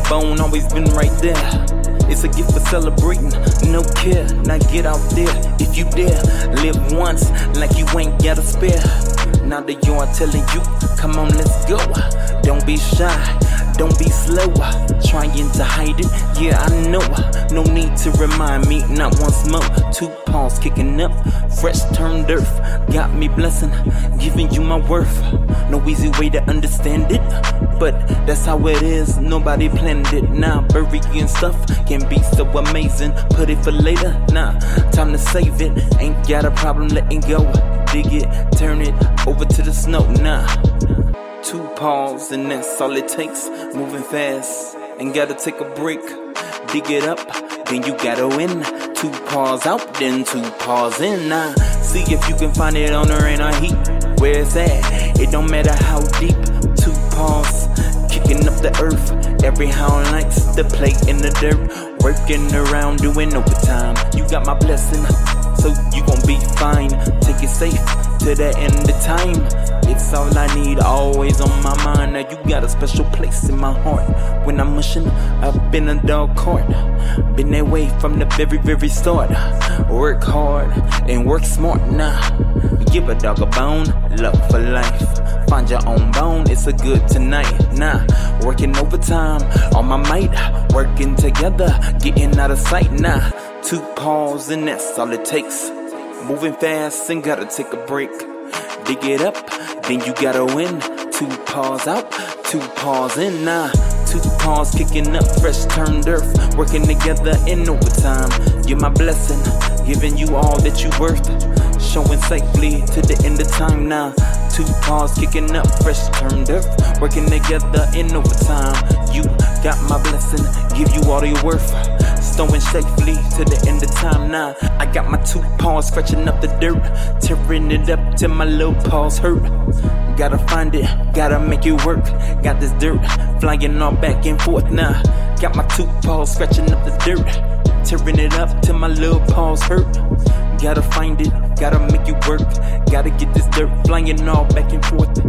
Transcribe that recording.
bone, always been right there. It's a gift for celebrating, no care. Now get out there if you dare. Live once like you ain't got a spare. Now the yard telling you, come on, let's go. Don't be shy. Don't be slow, trying to hide it. Yeah, I know. No need to remind me, not once more. Two paws kicking up, fresh turned earth. Got me blessing, giving you my worth. No easy way to understand it, but that's how it is. Nobody planned it. Now, burying stuff can be so amazing. Put it for later, nah, time to save it. Ain't got a problem letting go. Dig it, turn it over to the snow, nah two paws, and that's all it takes. Moving fast, and gotta take a break. Dig it up, then you gotta win. Two paws out, then two paws in. Now, see if you can find it on her in a heat. Where it's at, it don't matter how deep. Two paws, kicking up the earth. Every hound likes the play in the dirt. Working around, doing overtime. You got my blessing, so you gon' be fine. Take it safe to the end of time. It's all I need, always on my mind. Now you got a special place in my heart. When I'm mushing up in a dog court, been that way from the very, very start. Work hard and work smart now. Give a dog a bone, love for life. Find your own bone, it's a good tonight. Nah, working overtime on my might. Working together, getting out of sight. Nah, two paws and that's all it takes. Moving fast and gotta take a break. Dig it up, then you gotta win. Two paws out, two paws in. Nah, two paws kicking up, fresh turned earth. Working together in overtime. You're my blessing, giving you all that you worth. Showing safely to the end of time now. Two paws kicking up, fresh turned earth. Working together in overtime. You got my blessing, give you all your worth stowing safely to the end of time now. I got my two paws scratching up the dirt, tearing it up till my little paws hurt. Gotta find it, gotta make it work. Got this dirt flying all back and forth now. Got my two paws scratching up the dirt, tearing it up till my little paws hurt. Gotta find it, gotta make it work. Gotta get this dirt flying all back and forth.